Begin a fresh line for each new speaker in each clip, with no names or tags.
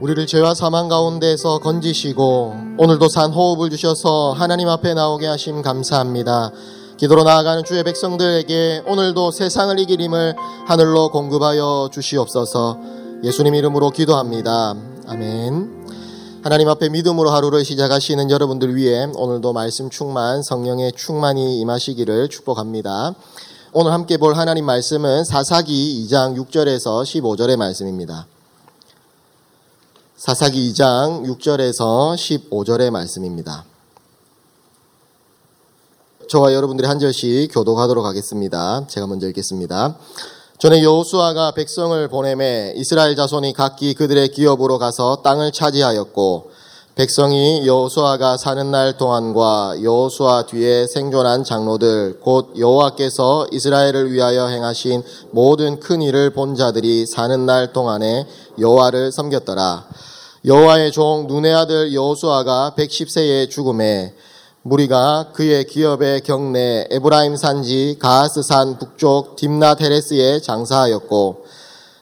우리를 죄와 사망 가운데서 건지시고 오늘도 산 호흡을 주셔서 하나님 앞에 나오게 하심 감사합니다. 기도로 나아가는 주의 백성들에게 오늘도 세상을 이길 힘을 하늘로 공급하여 주시옵소서 예수님 이름으로 기도합니다. 아멘. 하나님 앞에 믿음으로 하루를 시작하시는 여러분들 위해 오늘도 말씀 충만, 성령의 충만이 임하시기를 축복합니다. 오늘 함께 볼 하나님 말씀은 사사기 2장 6절에서 15절의 말씀입니다. 사사기 2장 6절에서 15절의 말씀입니다. 저와 여러분들이 한 절씩 교독하도록 하겠습니다. 제가 먼저 읽겠습니다. 전에 여호수아가 백성을 보내매 이스라엘 자손이 각기 그들의 기업으로 가서 땅을 차지하였고 백성이 여호수아가 사는 날 동안과 여호수아 뒤에 생존한 장로들 곧 여호와께서 이스라엘을 위하여 행하신 모든 큰 일을 본 자들이 사는 날 동안에 여호와를 섬겼더라. 여호와의 종 눈의 아들 여호수아가 110세에 죽음에 무리가 그의 기업의 경내 에브라임 산지 가하스산 북쪽 딥나 테레스에 장사하였고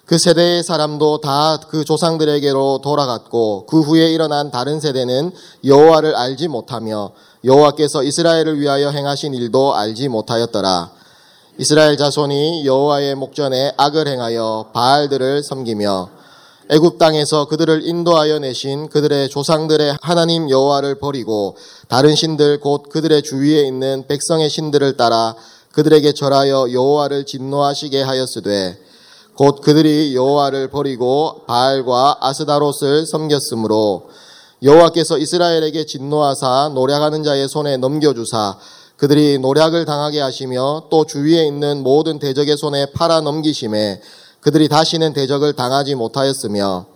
그 세대의 사람도 다 그 조상들에게로 돌아갔고 그 후에 일어난 다른 세대는 여호와를 알지 못하며 여호와께서 이스라엘을 위하여 행하신 일도 알지 못하였더라. 이스라엘 자손이 여호와의 목전에 악을 행하여 바알들을 섬기며 애굽 땅에서 그들을 인도하여 내신 그들의 조상들의 하나님 여호와를 버리고 다른 신들 곧 그들의 주위에 있는 백성의 신들을 따라 그들에게 절하여 여호와를 진노하시게 하였으되 곧 그들이 여호와를 버리고 바알과 아스다롯을 섬겼으므로 여호와께서 이스라엘에게 진노하사 노략하는 자의 손에 넘겨주사 그들이 노략을 당하게 하시며 또 주위에 있는 모든 대적의 손에 팔아 넘기심에 그들이 다시는 대적을 당하지 못하였으며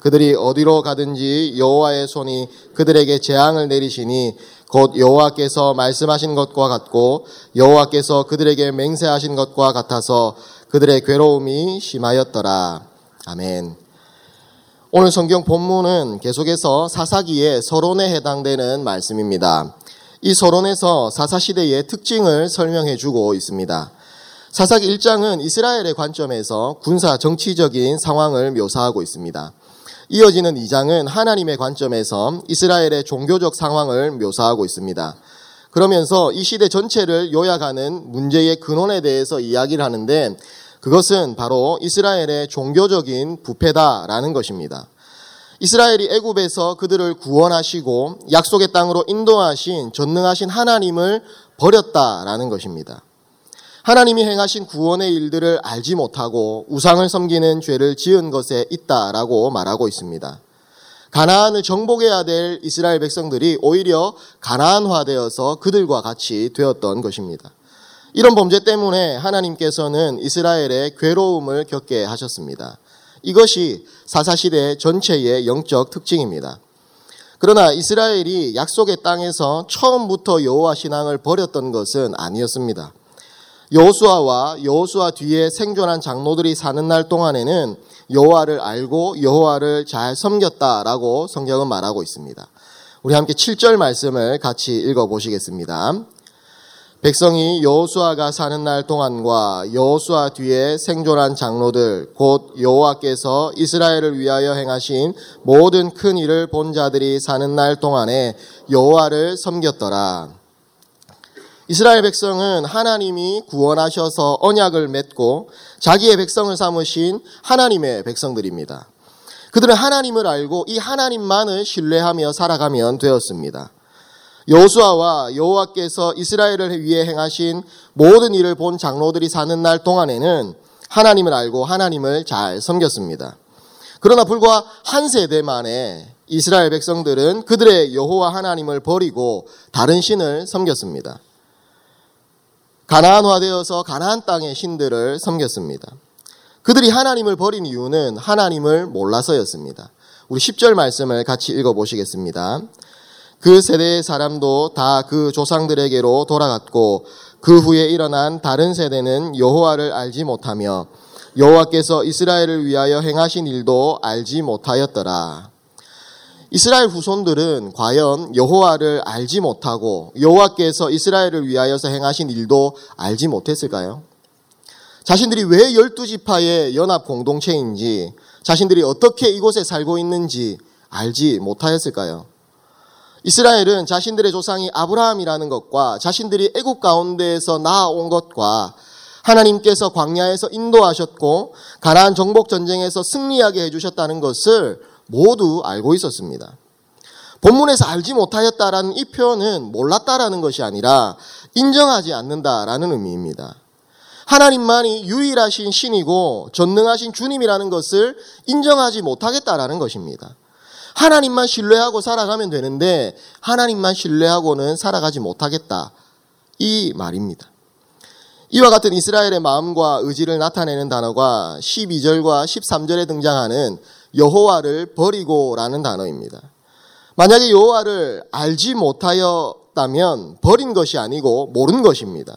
그들이 어디로 가든지 여호와의 손이 그들에게 재앙을 내리시니 곧 여호와께서 말씀하신 것과 같고 여호와께서 그들에게 맹세하신 것과 같아서 그들의 괴로움이 심하였더라. 아멘. 오늘 성경 본문은 계속해서 사사기의 서론에 해당되는 말씀입니다. 이 서론에서 사사시대의 특징을 설명해 주고 있습니다. 사사기 1장은 이스라엘의 관점에서 군사 정치적인 상황을 묘사하고 있습니다. 이어지는 2장은 하나님의 관점에서 이스라엘의 종교적 상황을 묘사하고 있습니다. 그러면서 이 시대 전체를 요약하는 문제의 근원에 대해서 이야기를 하는데 그것은 바로 이스라엘의 종교적인 부패다라는 것입니다. 이스라엘이 애굽에서 그들을 구원하시고 약속의 땅으로 인도하신 전능하신 하나님을 버렸다라는 것입니다. 하나님이 행하신 구원의 일들을 알지 못하고 우상을 섬기는 죄를 지은 것에 있다라고 말하고 있습니다. 가나안을 정복해야 될 이스라엘 백성들이 오히려 가나안화되어서 그들과 같이 되었던 것입니다. 이런 범죄 때문에 하나님께서는 이스라엘의 괴로움을 겪게 하셨습니다. 이것이 사사시대 전체의 영적 특징입니다. 그러나 이스라엘이 약속의 땅에서 처음부터 여호와 신앙을 버렸던 것은 아니었습니다. 여호수아와 여호수아 뒤에 생존한 장로들이 사는 날 동안에는 여호와를 알고 여호와를 잘 섬겼다라고 성경은 말하고 있습니다. 우리 함께 7절 말씀을 같이 읽어 보시겠습니다. 백성이 여호수아가 사는 날 동안과 여호수아 뒤에 생존한 장로들 곧 여호와께서 이스라엘을 위하여 행하신 모든 큰 일을 본 자들이 사는 날 동안에 여호와를 섬겼더라. 이스라엘 백성은 하나님이 구원하셔서 언약을 맺고 자기의 백성을 삼으신 하나님의 백성들입니다. 그들은 하나님을 알고 이 하나님만을 신뢰하며 살아가면 되었습니다. 여호수아와 여호와께서 이스라엘을 위해 행하신 모든 일을 본 장로들이 사는 날 동안에는 하나님을 알고 하나님을 잘 섬겼습니다. 그러나 불과 한 세대 만에 이스라엘 백성들은 그들의 여호와 하나님을 버리고 다른 신을 섬겼습니다. 가나안화되어서 가나안 땅의 신들을 섬겼습니다. 그들이 하나님을 버린 이유는 하나님을 몰라서였습니다. 우리 10절 말씀을 같이 읽어 보시겠습니다. 그 세대의 사람도 다 그 조상들에게로 돌아갔고 그 후에 일어난 다른 세대는 여호와를 알지 못하며 여호와께서 이스라엘을 위하여 행하신 일도 알지 못하였더라. 이스라엘 후손들은 과연 여호와를 알지 못하고 여호와께서 이스라엘을 위하여서 행하신 일도 알지 못했을까요? 자신들이 왜 열두 지파의 연합 공동체인지 자신들이 어떻게 이곳에 살고 있는지 알지 못하였을까요? 이스라엘은 자신들의 조상이 아브라함이라는 것과 자신들이 애국 가운데에서 나아온 것과 하나님께서 광야에서 인도하셨고 가나안 정복 전쟁에서 승리하게 해주셨다는 것을 모두 알고 있었습니다. 본문에서 알지 못하였다라는 이 표현은 몰랐다라는 것이 아니라 인정하지 않는다라는 의미입니다. 하나님만이 유일하신 신이고 전능하신 주님이라는 것을 인정하지 못하겠다라는 것입니다. 하나님만 신뢰하고 살아가면 되는데 하나님만 신뢰하고는 살아가지 못하겠다. 이 말입니다. 이와 같은 이스라엘의 마음과 의지를 나타내는 단어가 12절과 13절에 등장하는 여호와를 버리고라는 단어입니다. 만약에 여호와를 알지 못하였다면 버린 것이 아니고 모른 것입니다.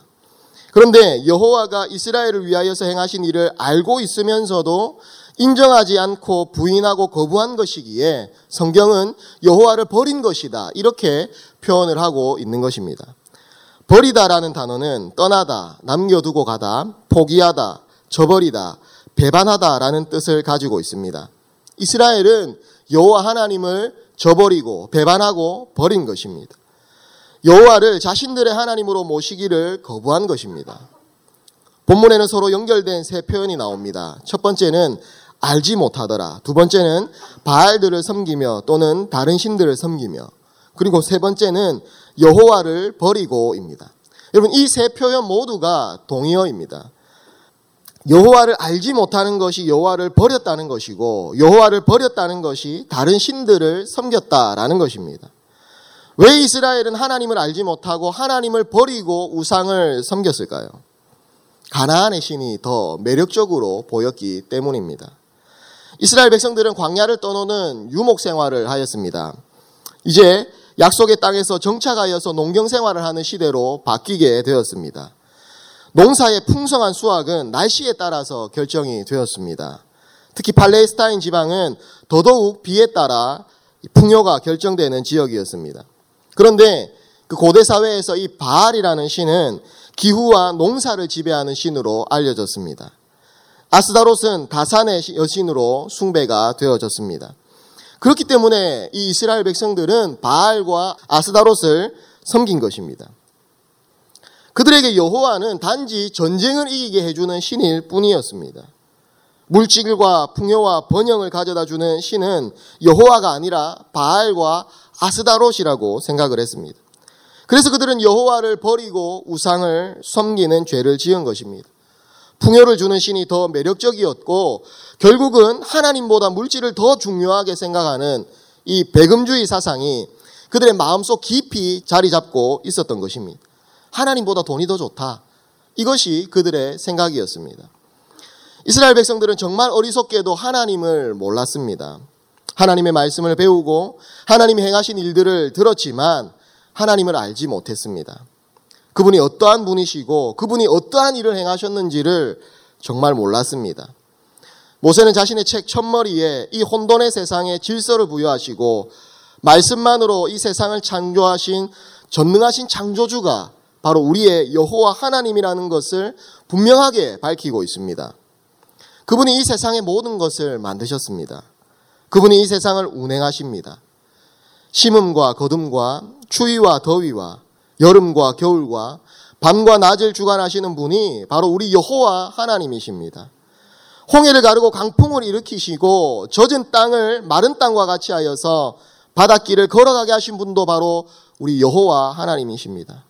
그런데 여호와가 이스라엘을 위하여서 행하신 일을 알고 있으면서도 인정하지 않고 부인하고 거부한 것이기에 성경은 여호와를 버린 것이다. 이렇게 표현을 하고 있는 것입니다. 버리다라는 단어는 떠나다, 남겨두고 가다, 포기하다, 저버리다, 배반하다라는 뜻을 가지고 있습니다. 이스라엘은 여호와 하나님을 저버리고 배반하고 버린 것입니다. 여호와를 자신들의 하나님으로 모시기를 거부한 것입니다. 본문에는 서로 연결된 세 표현이 나옵니다. 첫 번째는 알지 못하더라. 두 번째는 바알들을 섬기며 또는 다른 신들을 섬기며 그리고 세 번째는 여호와를 버리고입니다. 여러분 이 세 표현 모두가 동의어입니다. 여호와를 알지 못하는 것이 여호와를 버렸다는 것이고 여호와를 버렸다는 것이 다른 신들을 섬겼다라는 것입니다. 왜 이스라엘은 하나님을 알지 못하고 하나님을 버리고 우상을 섬겼을까요? 가나안의 신이 더 매력적으로 보였기 때문입니다. 이스라엘 백성들은 광야를 떠노는 유목 생활을 하였습니다. 이제 약속의 땅에서 정착하여서 농경 생활을 하는 시대로 바뀌게 되었습니다. 농사의 풍성한 수확은 날씨에 따라서 결정이 되었습니다. 특히 팔레스타인 지방은 더더욱 비에 따라 풍요가 결정되는 지역이었습니다. 그런데 그 고대 사회에서 이 바알이라는 신은 기후와 농사를 지배하는 신으로 알려졌습니다. 아스다롯은 다산의 여신으로 숭배가 되어졌습니다. 그렇기 때문에 이 이스라엘 백성들은 바알과 아스다롯을 섬긴 것입니다. 그들에게 여호와는 단지 전쟁을 이기게 해주는 신일 뿐이었습니다. 물질과 풍요와 번영을 가져다 주는 신은 여호와가 아니라 바알과 아스다롯이라고 생각을 했습니다. 그래서 그들은 여호와를 버리고 우상을 섬기는 죄를 지은 것입니다. 풍요를 주는 신이 더 매력적이었고 결국은 하나님보다 물질을 더 중요하게 생각하는 이 배금주의 사상이 그들의 마음속 깊이 자리 잡고 있었던 것입니다. 하나님보다 돈이 더 좋다. 이것이 그들의 생각이었습니다. 이스라엘 백성들은 정말 어리석게도 하나님을 몰랐습니다. 하나님의 말씀을 배우고 하나님이 행하신 일들을 들었지만 하나님을 알지 못했습니다. 그분이 어떠한 분이시고 그분이 어떠한 일을 행하셨는지를 정말 몰랐습니다. 모세는 자신의 책 첫머리에 이 혼돈의 세상에 질서를 부여하시고 말씀만으로 이 세상을 창조하신 전능하신 창조주가 바로 우리의 여호와 하나님이라는 것을 분명하게 밝히고 있습니다. 그분이 이 세상의 모든 것을 만드셨습니다. 그분이 이 세상을 운행하십니다. 심음과 거둠과 추위와 더위와 여름과 겨울과 밤과 낮을 주관하시는 분이 바로 우리 여호와 하나님이십니다. 홍해를 가르고 강풍을 일으키시고 젖은 땅을 마른 땅과 같이 하여서 바닷길을 걸어가게 하신 분도 바로 우리 여호와 하나님이십니다.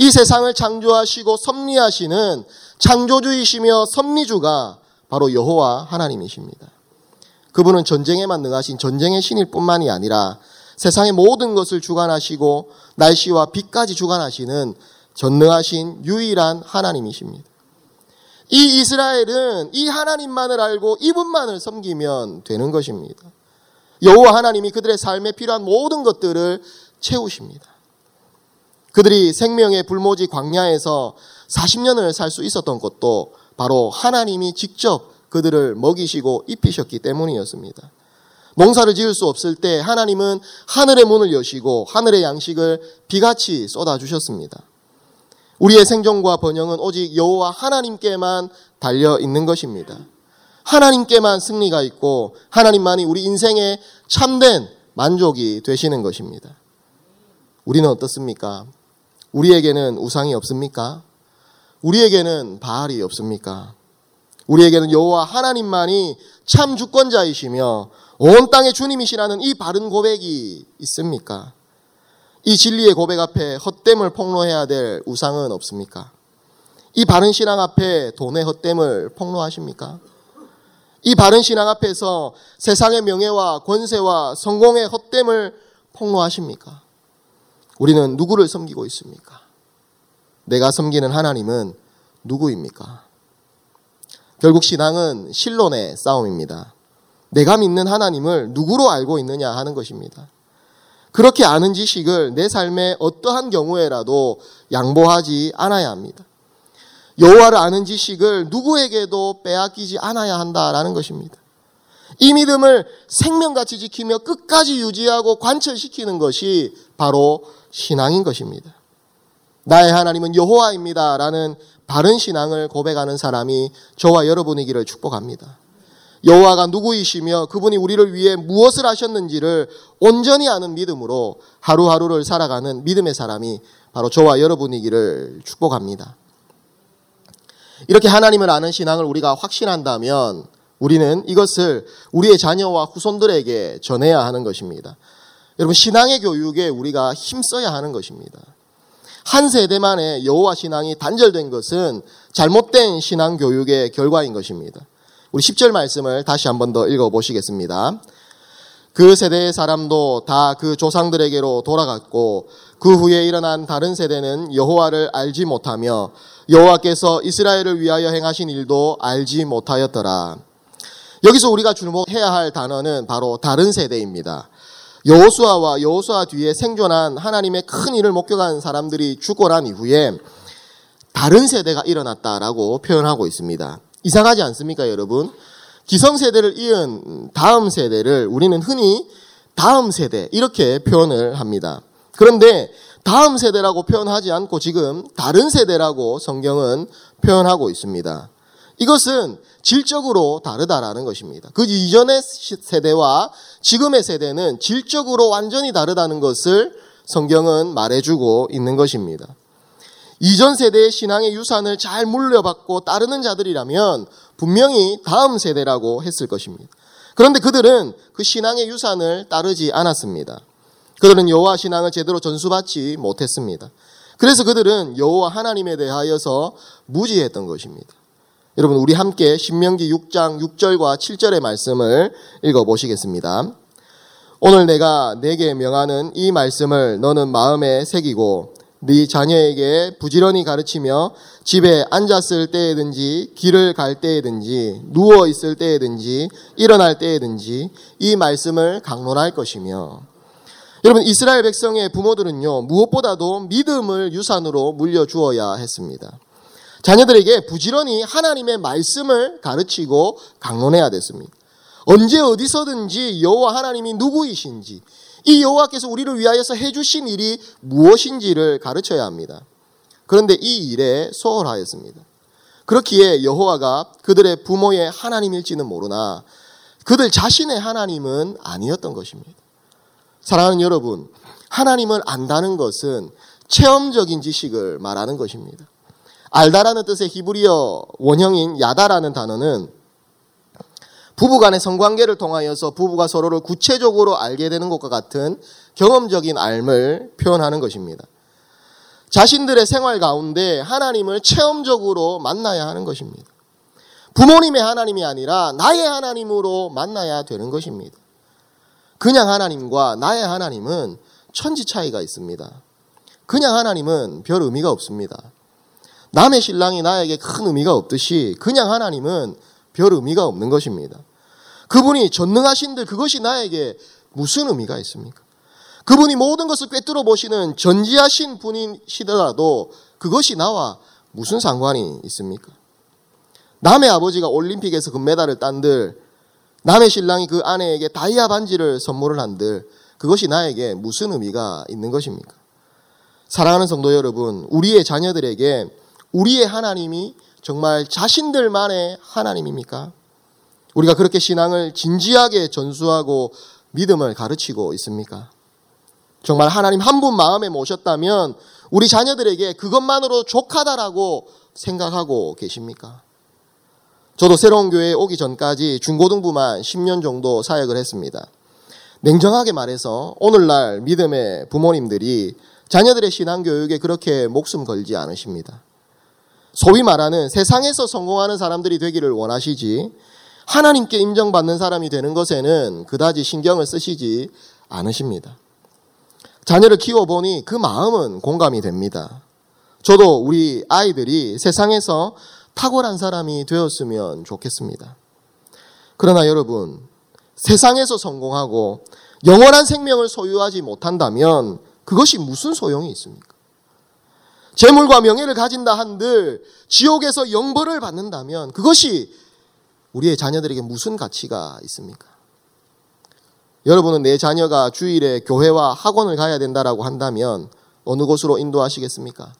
이 세상을 창조하시고 섭리하시는 창조주이시며 섭리주가 바로 여호와 하나님이십니다. 그분은 전쟁에만 능하신 전쟁의 신일 뿐만이 아니라 세상의 모든 것을 주관하시고 날씨와 빛까지 주관하시는 전능하신 유일한 하나님이십니다. 이 이스라엘은 이 하나님만을 알고 이분만을 섬기면 되는 것입니다. 여호와 하나님이 그들의 삶에 필요한 모든 것들을 채우십니다. 그들이 생명의 불모지 광야에서 40년을 살 수 있었던 것도 바로 하나님이 직접 그들을 먹이시고 입히셨기 때문이었습니다. 농사를 지을 수 없을 때 하나님은 하늘의 문을 여시고 하늘의 양식을 비같이 쏟아 주셨습니다. 우리의 생존과 번영은 오직 여호와 하나님께만 달려 있는 것입니다. 하나님께만 승리가 있고 하나님만이 우리 인생의 참된 만족이 되시는 것입니다. 우리는 어떻습니까? 우리에게는 우상이 없습니까? 우리에게는 바알이 없습니까? 우리에게는 여호와 하나님만이 참 주권자이시며 온 땅의 주님이시라는 이 바른 고백이 있습니까? 이 진리의 고백 앞에 헛됨을 폭로해야 될 우상은 없습니까? 이 바른 신앙 앞에 돈의 헛됨을 폭로하십니까? 이 바른 신앙 앞에서 세상의 명예와 권세와 성공의 헛됨을 폭로하십니까? 우리는 누구를 섬기고 있습니까? 내가 섬기는 하나님은 누구입니까? 결국 신앙은 신론의 싸움입니다. 내가 믿는 하나님을 누구로 알고 있느냐 하는 것입니다. 그렇게 아는 지식을 내 삶의 어떠한 경우에라도 양보하지 않아야 합니다. 여호와를 아는 지식을 누구에게도 빼앗기지 않아야 한다라는 것입니다. 이 믿음을 생명같이 지키며 끝까지 유지하고 관철시키는 것이 바로 신앙인 것입니다. 나의 하나님은 여호와입니다라는 바른 신앙을 고백하는 사람이 저와 여러분이기를 축복합니다. 여호와가 누구이시며 그분이 우리를 위해 무엇을 하셨는지를 온전히 아는 믿음으로 하루하루를 살아가는 믿음의 사람이 바로 저와 여러분이기를 축복합니다. 이렇게 하나님을 아는 신앙을 우리가 확신한다면 우리는 이것을 우리의 자녀와 후손들에게 전해야 하는 것입니다. 여러분 신앙의 교육에 우리가 힘써야 하는 것입니다. 한 세대만의 여호와 신앙이 단절된 것은 잘못된 신앙 교육의 결과인 것입니다. 우리 10절 말씀을 다시 한 번 더 읽어 보시겠습니다. 그 세대의 사람도 다 그 조상들에게로 돌아갔고 그 후에 일어난 다른 세대는 여호와를 알지 못하며 여호와께서 이스라엘을 위하여 행하신 일도 알지 못하였더라. 여기서 우리가 주목해야 할 단어는 바로 다른 세대입니다. 여호수아와 여호수아 뒤에 생존한 하나님의 큰 일을 목격한 사람들이 죽고 난 이후에 다른 세대가 일어났다라고 표현하고 있습니다. 이상하지 않습니까, 여러분? 기성세대를 이은 다음 세대를 우리는 흔히 다음 세대 이렇게 표현을 합니다. 그런데 다음 세대라고 표현하지 않고 지금 다른 세대라고 성경은 표현하고 있습니다. 이것은 질적으로 다르다라는 것입니다. 그 이전의 세대와 지금의 세대는 질적으로 완전히 다르다는 것을 성경은 말해주고 있는 것입니다. 이전 세대의 신앙의 유산을 잘 물려받고 따르는 자들이라면 분명히 다음 세대라고 했을 것입니다. 그런데 그들은 그 신앙의 유산을 따르지 않았습니다. 그들은 여호와 신앙을 제대로 전수받지 못했습니다. 그래서 그들은 여호와 하나님에 대하여서 무지했던 것입니다. 여러분 우리 함께 신명기 6장 6절과 7절의 말씀을 읽어 보시겠습니다. 오늘 내가 내게 명하는 이 말씀을 너는 마음에 새기고 네 자녀에게 부지런히 가르치며 집에 앉았을 때에든지 길을 갈 때에든지 누워 있을 때에든지 일어날 때에든지 이 말씀을 강론할 것이며 여러분 이스라엘 백성의 부모들은요 무엇보다도 믿음을 유산으로 물려주어야 했습니다. 자녀들에게 부지런히 하나님의 말씀을 가르치고 강론해야 됐습니다. 언제 어디서든지 여호와 하나님이 누구이신지 이 여호와께서 우리를 위하여서 해주신 일이 무엇인지를 가르쳐야 합니다. 그런데 이 일에 소홀하였습니다. 그렇기에 여호와가 그들의 부모의 하나님일지는 모르나 그들 자신의 하나님은 아니었던 것입니다. 사랑하는 여러분, 하나님을 안다는 것은 체험적인 지식을 말하는 것입니다. 알다라는 뜻의 히브리어 원형인 야다라는 단어는 부부간의 성관계를 통하여서 부부가 서로를 구체적으로 알게 되는 것과 같은 경험적인 알을 표현하는 것입니다. 자신들의 생활 가운데 하나님을 체험적으로 만나야 하는 것입니다. 부모님의 하나님이 아니라 나의 하나님으로 만나야 되는 것입니다. 그냥 하나님과 나의 하나님은 천지 차이가 있습니다. 그냥 하나님은 별 의미가 없습니다. 남의 신랑이 나에게 큰 의미가 없듯이 그냥 하나님은 별 의미가 없는 것입니다. 그분이 전능하신들 그것이 나에게 무슨 의미가 있습니까? 그분이 모든 것을 꿰뚫어 보시는 전지하신 분이시더라도 그것이 나와 무슨 상관이 있습니까? 남의 아버지가 올림픽에서 금메달을 딴들, 남의 신랑이 그 아내에게 다이아 반지를 선물을 한들, 그것이 나에게 무슨 의미가 있는 것입니까? 사랑하는 성도 여러분, 우리의 자녀들에게 우리의 하나님이 정말 자신들만의 하나님입니까? 우리가 그렇게 신앙을 진지하게 전수하고 믿음을 가르치고 있습니까? 정말 하나님 한 분 마음에 모셨다면 우리 자녀들에게 그것만으로 족하다라고 생각하고 계십니까? 저도 새로운 교회에 오기 전까지 중고등부만 10년 정도 사역을 했습니다. 냉정하게 말해서 오늘날 믿음의 부모님들이 자녀들의 신앙 교육에 그렇게 목숨 걸지 않으십니다. 소위 말하는 세상에서 성공하는 사람들이 되기를 원하시지 하나님께 인정받는 사람이 되는 것에는 그다지 신경을 쓰시지 않으십니다. 자녀를 키워보니 그 마음은 공감이 됩니다. 저도 우리 아이들이 세상에서 탁월한 사람이 되었으면 좋겠습니다. 그러나 여러분, 세상에서 성공하고 영원한 생명을 소유하지 못한다면 그것이 무슨 소용이 있습니까? 재물과 명예를 가진다 한들 지옥에서 영벌을 받는다면 그것이 우리의 자녀들에게 무슨 가치가 있습니까? 여러분은 내 자녀가 주일에 교회와 학원을 가야 된다라고 한다면 어느 곳으로 인도하시겠습니까?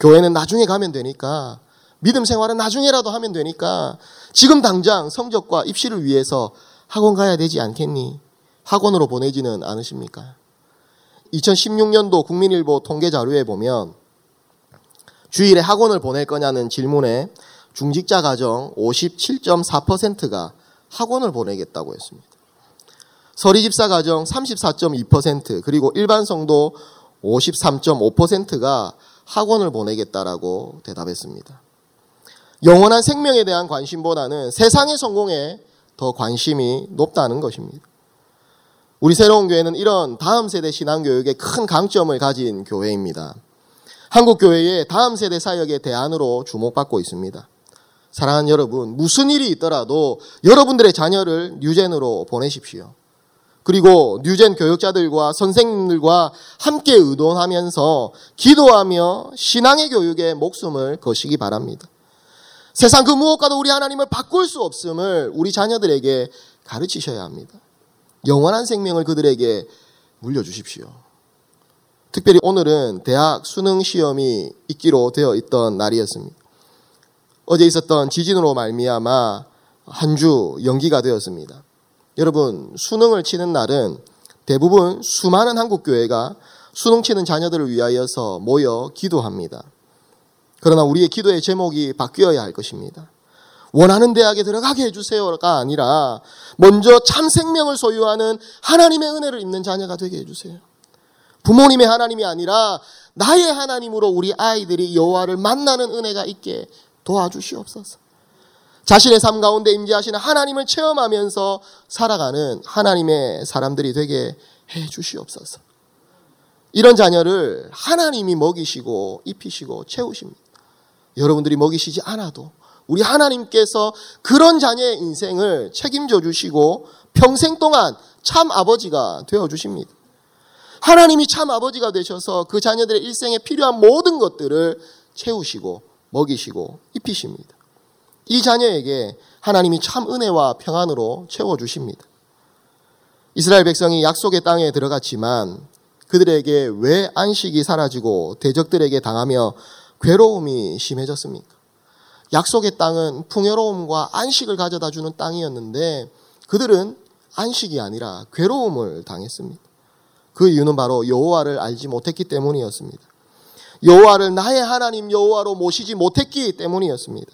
교회는 나중에 가면 되니까 믿음 생활은 나중에라도 하면 되니까 지금 당장 성적과 입시를 위해서 학원 가야 되지 않겠니? 학원으로 보내지는 않으십니까? 2016년도 국민일보 통계 자료에 보면 주일에 학원을 보낼 거냐는 질문에 중직자 가정 57.4%가 학원을 보내겠다고 했습니다. 서리 집사 가정 34.2% 그리고 일반 성도 53.5%가 학원을 보내겠다라고 대답했습니다. 영원한 생명에 대한 관심보다는 세상의 성공에 더 관심이 높다는 것입니다. 우리 새로운 교회는 이런 다음 세대 신앙 교육에 큰 강점을 가진 교회입니다. 한국 교회의 다음 세대 사역의 대안으로 주목받고 있습니다. 사랑하는 여러분, 무슨 일이 있더라도 여러분들의 자녀를 뉴젠으로 보내십시오. 그리고 뉴젠 교육자들과 선생님들과 함께 의논하면서 기도하며 신앙의 교육에 목숨을 거시기 바랍니다. 세상 그 무엇과도 우리 하나님을 바꿀 수 없음을 우리 자녀들에게 가르치셔야 합니다. 영원한 생명을 그들에게 물려주십시오. 특별히 오늘은 대학 수능 시험이 있기로 되어 있던 날이었습니다. 어제 있었던 지진으로 말미암아 한 주 연기가 되었습니다. 여러분 수능을 치는 날은 대부분 수많은 한국 교회가 수능 치는 자녀들을 위하여서 모여 기도합니다. 그러나 우리의 기도의 제목이 바뀌어야 할 것입니다. 원하는 대학에 들어가게 해주세요가 아니라 먼저 참 생명을 소유하는 하나님의 은혜를 입는 자녀가 되게 해주세요. 부모님의 하나님이 아니라 나의 하나님으로 우리 아이들이 여호와를 만나는 은혜가 있게 도와주시옵소서. 자신의 삶 가운데 임재하시는 하나님을 체험하면서 살아가는 하나님의 사람들이 되게 해 주시옵소서. 이런 자녀를 하나님이 먹이시고 입히시고 채우십니다. 여러분들이 먹이시지 않아도 우리 하나님께서 그런 자녀의 인생을 책임져 주시고 평생 동안 참 아버지가 되어 주십니다. 하나님이 참 아버지가 되셔서 그 자녀들의 일생에 필요한 모든 것들을 채우시고 먹이시고 입히십니다. 이 자녀에게 하나님이 참 은혜와 평안으로 채워 주십니다. 이스라엘 백성이 약속의 땅에 들어갔지만 그들에게 왜 안식이 사라지고 대적들에게 당하며 괴로움이 심해졌습니까? 약속의 땅은 풍요로움과 안식을 가져다 주는 땅이었는데 그들은 안식이 아니라 괴로움을 당했습니다. 그 이유는 바로 여호와를 알지 못했기 때문이었습니다. 여호와를 나의 하나님 여호와로 모시지 못했기 때문이었습니다.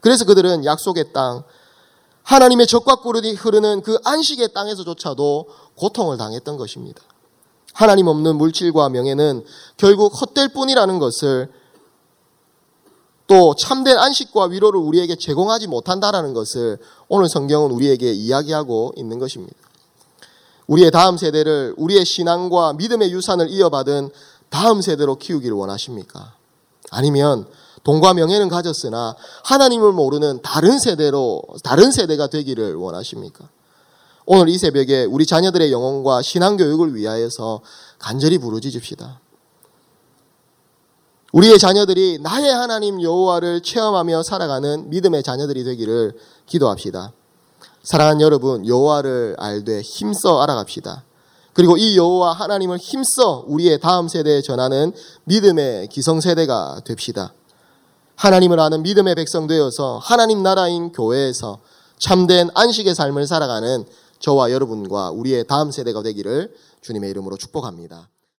그래서 그들은 약속의 땅, 하나님의 적과 꿀이 흐르는 그 안식의 땅에서조차도 고통을 당했던 것입니다. 하나님 없는 물질과 명예는 결국 헛될 뿐이라는 것을 또 참된 안식과 위로를 우리에게 제공하지 못한다라는 것을 오늘 성경은 우리에게 이야기하고 있는 것입니다. 우리의 다음 세대를 우리의 신앙과 믿음의 유산을 이어받은 다음 세대로 키우기를 원하십니까? 아니면 돈과 명예는 가졌으나 하나님을 모르는 다른 세대로 다른 세대가 되기를 원하십니까? 오늘 이 새벽에 우리 자녀들의 영혼과 신앙 교육을 위하여서 간절히 부르짖읍시다. 우리의 자녀들이 나의 하나님 여호와를 체험하며 살아가는 믿음의 자녀들이 되기를 기도합시다. 사랑하는 여러분, 여호와를 알되 힘써 알아갑시다. 그리고 이 여호와 하나님을 힘써 우리의 다음 세대에 전하는 믿음의 기성세대가 됩시다. 하나님을 아는 믿음의 백성 되어서 하나님 나라인 교회에서 참된 안식의 삶을 살아가는 저와 여러분과 우리의 다음 세대가 되기를 주님의 이름으로 축복합니다.